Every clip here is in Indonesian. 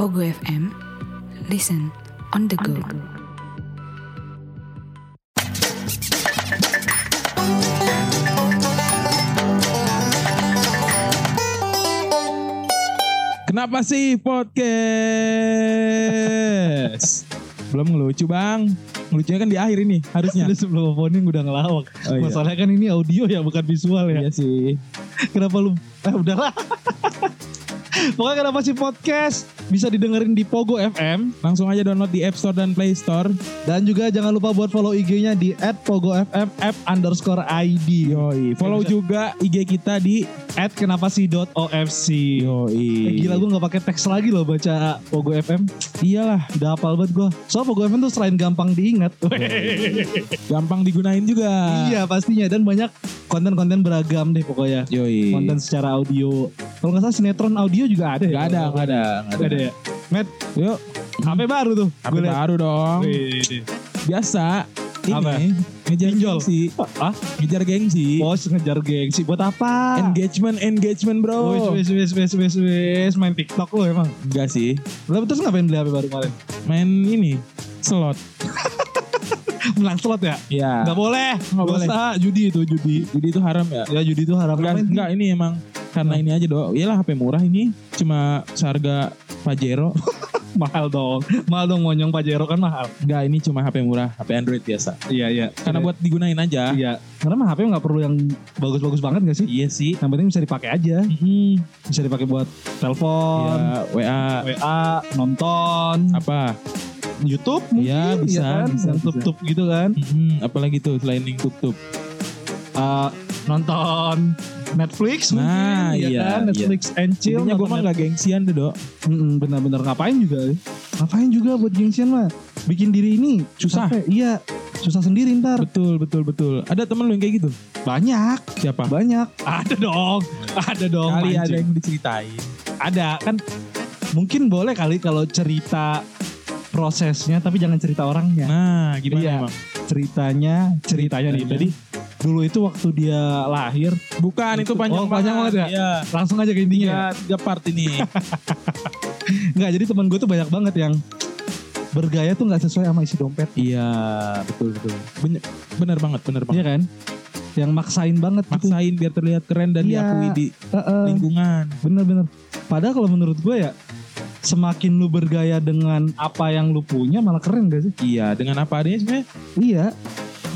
Pogo FM. Listen on the go. Kenapa sih podcast? Belum ngelucu bang. Ngelucunya kan di akhir ini harusnya. Udah sebelum opening udah ngelawak. Oh, iya. Masalahnya kan ini audio ya bukan visual ya. Iya sih. Kenapa lu? Eh udahlah. Pokoknya kenapa sih podcast bisa didengerin di Pogo FM Langsung aja download di App Store dan Play Store. dan juga jangan lupa buat follow IG-nya di @pogofm app underscore id. Yoi. Follow juga IG kita di At kenapa sih dot .ofc. Yoi. Eh, gila gue gak pakai teks lagi loh baca Pogo FM. Iyalah. Udah hafal banget gue. Soal Pogo FM tuh selain gampang diingat. Gampang digunain juga. iya pastinya dan banyak konten-konten beragam deh pokoknya. Yoi. Konten secara audio. Kalau nggak salah sinetron audio juga ada ya? Gak ada, gak ada, gak Gak ada ya? Matt, Yuk. HP baru tuh. HP baru dong. Wih. Biasa. Ini Apa? ngejar Pinjol. gengsi. Ah, Ngejar gengsi. bos ngejar gengsi buat apa? Engagement, engagement bro. Wes, wes, wes, wes, wes, wes, main TikTok lo emang. Enggak sih. Lah terus ngapain beli HP baru kemarin? Main ini. Slot. Menang slot ya? Ya. Nggak boleh. Nggak boleh. Dosa, judi itu judi. Jadi itu haram ya? Ya judi itu haram. Enggak, enggak ini emang karena ini aja doang. Iyalah HP murah ini cuma seharga Pajero. mahal dong. Mahal dong monyong Pajero kan mahal. Enggak, ini cuma HP murah, HP Android biasa. Iya, iya. Karena buat digunain aja. Iya. Karena mah HP nggak perlu yang bagus-bagus banget gak sih? Iya sih. Yang penting bisa dipakai aja. Mhm. Bisa dipakai buat telepon, Ya, WA WA, nonton, apa? YouTube mungkin Iya, bisa, ya kan? bisa, bisa. tup-tup gitu kan. Mhm, Apalagi tuh selain link tutup. Eh, nonton Netflix Nah, mungkin, ya iya, kan? Netflix and chill. Gue mah gak gengsian tuh dok. Mm-mm, bener-bener ngapain juga ya? Ngapain juga buat gengsian mah Bikin diri ini Susah. capek. Iya Susah sendiri ntar Betul, betul, betul. Ada temen lu yang kayak gitu? Banyak Siapa? Banyak Ada dong Ada dong Kali ada mancing. yang diceritain. Ada kan Mungkin boleh kali kalau cerita prosesnya Tapi jangan cerita orangnya Nah, gimana Iya. emang? Ceritanya Ceritanya nih Ceritanya. Dulu itu waktu dia lahir Bukan, itu panjang Oh, panjang banget ya? Iya. Langsung aja ke intinya Tiga, tiga part ini. Nggak jadi teman gue tuh banyak banget yang Bergaya tuh nggak sesuai sama isi dompet iya, betul, betul. Bener, bener banget, bener Iya banget. kan Yang maksain banget gitu Maksain biar terlihat keren dan Iya. diakui di Heeh. lingkungan. Bener-bener. Padahal kalau menurut gue ya, semakin lu bergaya dengan apa yang lu punya malah keren gak sih? Iya, dengan apa adanya sebenarnya Iya,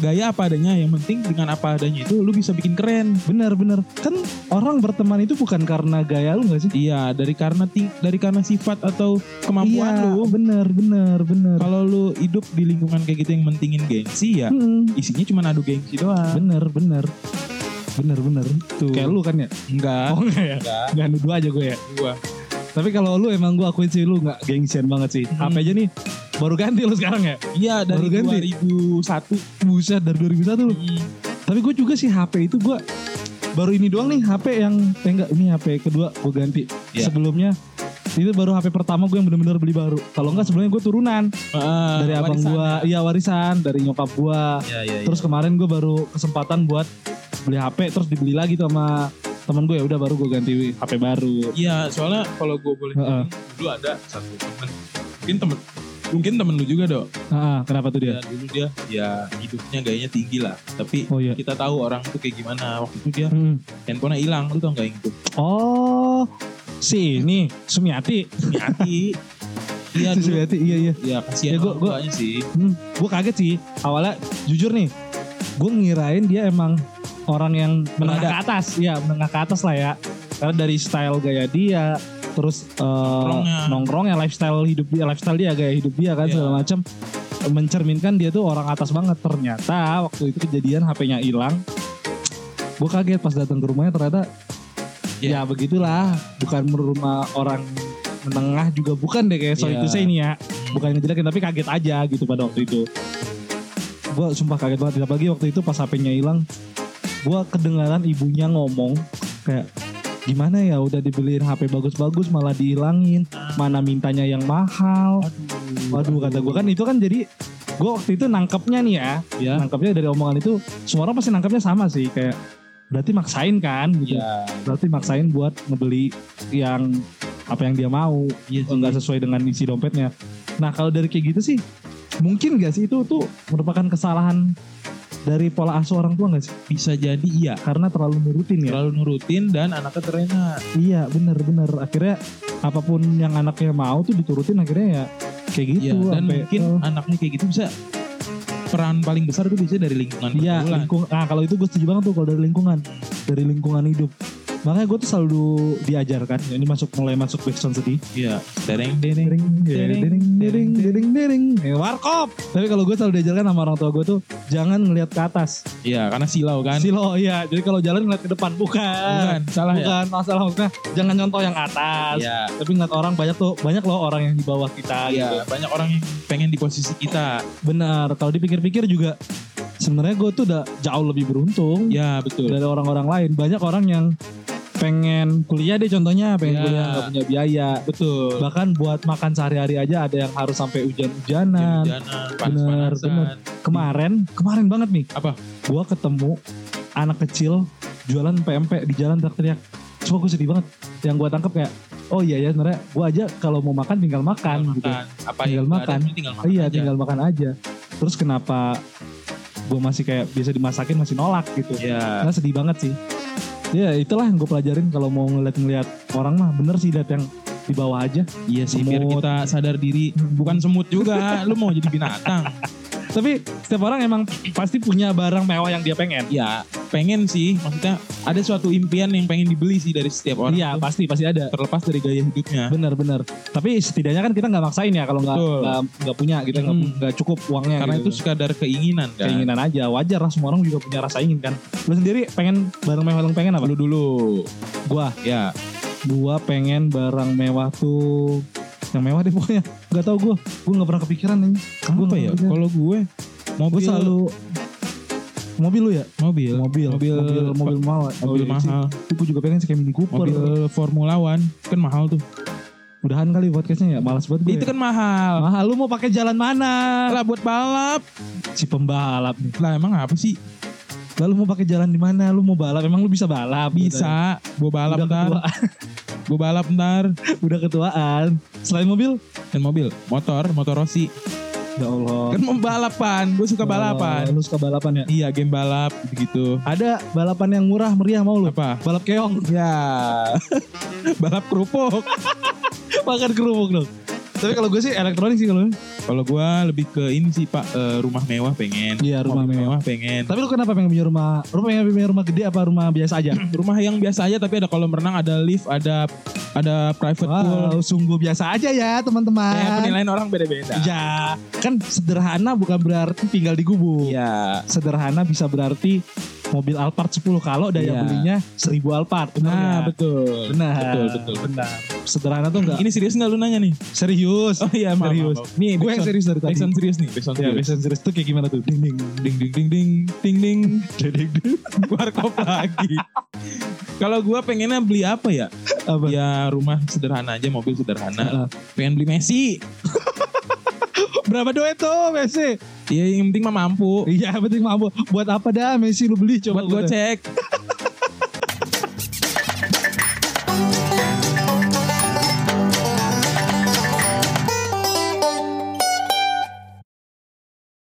gaya apa adanya. Yang penting dengan apa adanya itu lu bisa bikin keren. bener-bener. Kan orang berteman itu bukan karena gaya lu gak sih? Iya, dari karena ting dari karena sifat atau kemampuan iya, lu. bener, bener, bener. Kalau lu hidup di lingkungan kayak gitu yang mentingin gengsi ya, Hmm, isinya cuma adu gengsi doang. bener, bener. Bener, bener. Tuh. Kayak lu kan ya? Enggak. Oh enggak ya? Enggak. Enggak nuduh aja gue ya. Gua. Tapi kalau lu emang gue akuin sih lu gak gengsian banget sih. Hmm. Apa aja nih? Baru ganti lu sekarang ya? Iya, dari Baru ganti. 2001. Buset dari 2001 lu. Hmm. Tapi gue juga sih HP itu gue baru ini doang nih HP yang eh enggak ini HP kedua gue ganti. Iya. Sebelumnya itu baru HP pertama gue yang bener-bener beli baru. Kalau enggak sebelumnya gue turunan Ah, dari abang gue, ya. iya warisan dari nyokap gue. Iya, iya, iya. Terus kemarin gue baru kesempatan buat beli HP terus dibeli lagi tuh sama temen gue ya udah baru gue ganti HP baru. Iya, soalnya kalau gue boleh Heeh. bilang, dulu ada satu temen. Mungkin temen mungkin temen lu juga dok. Ah, kenapa tuh dia? Dia dulu dia ya hidupnya gayanya tinggi lah. Tapi Oh iya. kita tahu orang tuh kayak gimana. Waktu itu dia Hmm. handphonenya hilang. Lu tau gak yang itu? Oh, si ini Sumiati. Sumiati. Iya Si. Sumiati, iya iya. Ya kasihan Ya, gua- gua- tuanya sih. Hmm, gue kaget sih. Awalnya jujur nih, gue ngirain dia emang orang yang menengah ke atas, ya menengah ke atas lah ya. Karena dari style gaya dia, terus eh, Nongkrongnya. lifestyle hidup dia, lifestyle dia, gaya hidup dia kan Iya. segala macam mencerminkan dia tuh orang atas banget. Ternyata waktu itu kejadian HP-nya hilang. Gue kaget pas datang ke rumahnya ternyata Iya. ya begitulah, bukan rumah orang menengah juga bukan deh kayak so Iya. itu saya ini ya bukan ngejelekin tapi kaget aja gitu pada waktu itu gue sumpah kaget banget apalagi waktu itu pas HP-nya hilang gue kedengaran ibunya ngomong kayak gimana ya udah dibeliin HP bagus-bagus malah dihilangin. Mana mintanya yang mahal. Waduh kata gue kan itu kan jadi gue waktu itu nangkepnya nih ya. Ya. nangkepnya dari omongan itu semua orang pasti nangkepnya sama sih kayak berarti maksain kan? Gitu. Iya. berarti maksain buat ngebeli yang apa yang dia mau. Iya sih. nggak sesuai dengan isi dompetnya. Nah kalau dari kayak gitu sih mungkin gak sih? Itu tuh merupakan kesalahan dari pola asuh orang tua gak sih Bisa jadi iya. karena terlalu nurutin ya Terlalu nurutin dan anaknya terlena. iya bener-bener akhirnya apa pun yang anaknya mau tuh diturutin akhirnya ya kayak gitu Iya, dan sampai, mungkin eh, anaknya kayak gitu bisa peran paling besar tuh biasanya dari lingkungan Iya, pergaulan. lingkung. Nah, kalau itu gue setuju banget tuh kalau dari lingkungan, dari lingkungan hidup. Makanya gue tuh selalu diajarkan. ya, Ini masuk mulai masuk backsound sedih. Iya, dereng dereng. Dering, dering, dering, dering, dering, dering. Eh, warkop. Tapi kalau gue selalu diajarkan sama orang tua gue tuh jangan ngelihat ke atas. Iya, karena silau kan. Silo, iya. Jadi kalau jalan ngeliat ke depan, bukan. Bukan, salah ya. Bukan masalah maksudnya jangan contoh yang atas. Iya. Tapi ngeliat orang banyak tuh banyak loh orang yang di bawah kita. gitu. Iya, banyak orang yang pengen di posisi kita. Benar. Kalau dipikir-pikir juga sebenarnya gue tuh udah jauh lebih beruntung. Ya, betul. dari orang-orang lain. Banyak orang yang pengen kuliah deh contohnya, pengen Ya. kuliah nggak punya biaya. Betul. Bahkan buat makan sehari-hari aja ada yang harus sampai hujan-hujanan. Panas-panasan. bener. Kemarin, kemarin banget nih, Apa? gua ketemu anak kecil jualan PMP di jalan teriak-teriak. Coba gue sedih banget. Yang gua tangkap kayak, oh iya ya sebenarnya gua aja kalau mau makan tinggal makan Tinggal gitu. makan. Apa Tinggal makan. tinggal makan iya, aja. tinggal makan aja. Terus kenapa gue masih kayak bisa dimasakin masih nolak gitu. Iya. Nah sedih banget sih. Ya itulah yang gue pelajarin kalau mau ngeliat-ngeliat orang mah bener sih lihat yang di bawah aja. Iya sih, biar Semut. kita sadar diri. Bukan semut juga, lu mau jadi binatang. Tapi setiap orang emang pasti punya barang mewah yang dia pengen. Ya, pengen sih. Maksudnya ada suatu impian yang pengen dibeli sih dari setiap orang. Iya pasti pasti ada. Terlepas dari gaya hidupnya. Bener-bener. Tapi setidaknya kan kita nggak maksain ya kalau nggak nggak punya gitu nggak Hmm. cukup uangnya. Karena gitu. itu sekadar keinginan kan. keinginan aja wajar lah semua orang juga punya rasa ingin kan. Lu sendiri pengen barang mewah yang pengen apa? Lu dulu. Gua Ya, gua pengen barang mewah tuh yang mewah deh pokoknya. Gak tau gua. Gua nggak pernah kepikiran nih. Gua apa nggak ya? Kalau gue Gue mobil selalu mobil lu ya? mobil Mobil, mobil mobil, mobil mahal. mobil mahal Gue juga pengen sih kayak Mini Cooper. mobil Formula One kan mahal tuh Udahan kali podcastnya ya, malas banget gue. itu kan mahal mahal. Lu mau pakai jalan mana? lah buat balap Si pembalap nih. lah emang apa sih Lalu mau pakai jalan di mana? Lu mau balap? Emang lu bisa balap? bisa gue balap Udah ntar gue balap ntar Udah ketuaan. Selain mobil? dan mobil motor motor Rossi Ya Allah. kan balapan gue suka balapan Oh, lu suka balapan ya? iya game balap gitu Ada balapan yang murah meriah mau lu? apa Balap keong. ya balap kerupuk Makan kerupuk dong. Tapi kalau gue sih elektronik sih kalau. Kalau gue lebih ke ini sih pak eh, rumah mewah pengen Iya, rumah mewah. pengen Tapi lu kenapa pengen punya rumah? Lu pengen punya rumah gede apa rumah biasa aja? rumah yang biasa aja tapi ada kolam renang ada lift ada ada private pool Wow, sungguh biasa aja ya teman-teman. ya penilaian orang beda-beda Ya, kan sederhana bukan berarti tinggal di gubuk. Iya. Sederhana bisa berarti mobil Alphard 10 kalau daya Iya. belinya 1000 Alphard. Benar Nah, betul. Benar. Betul, betul. Benar. Sederhana tuh enggak Ini serius nggak lu nanya nih? serius. Oh iya, maaf, serius. maaf, maaf. Nih, Gue yang backsound- serius dari tadi. backsound serius nih, backsound Ya, serius. biasa serius tuh kayak gimana tuh? Ding ding Ding ding ding ding ding ding ding ding. warkop lagi. Kalau gua pengennya beli apa ya? Apa? Ya rumah sederhana aja, mobil sederhana. Pengen beli Messi. Berapa duit tuh Messi? Iya, yang penting mah mampu. Iya penting mampu. Buat apa dah Messi lu beli coba Buat gocek.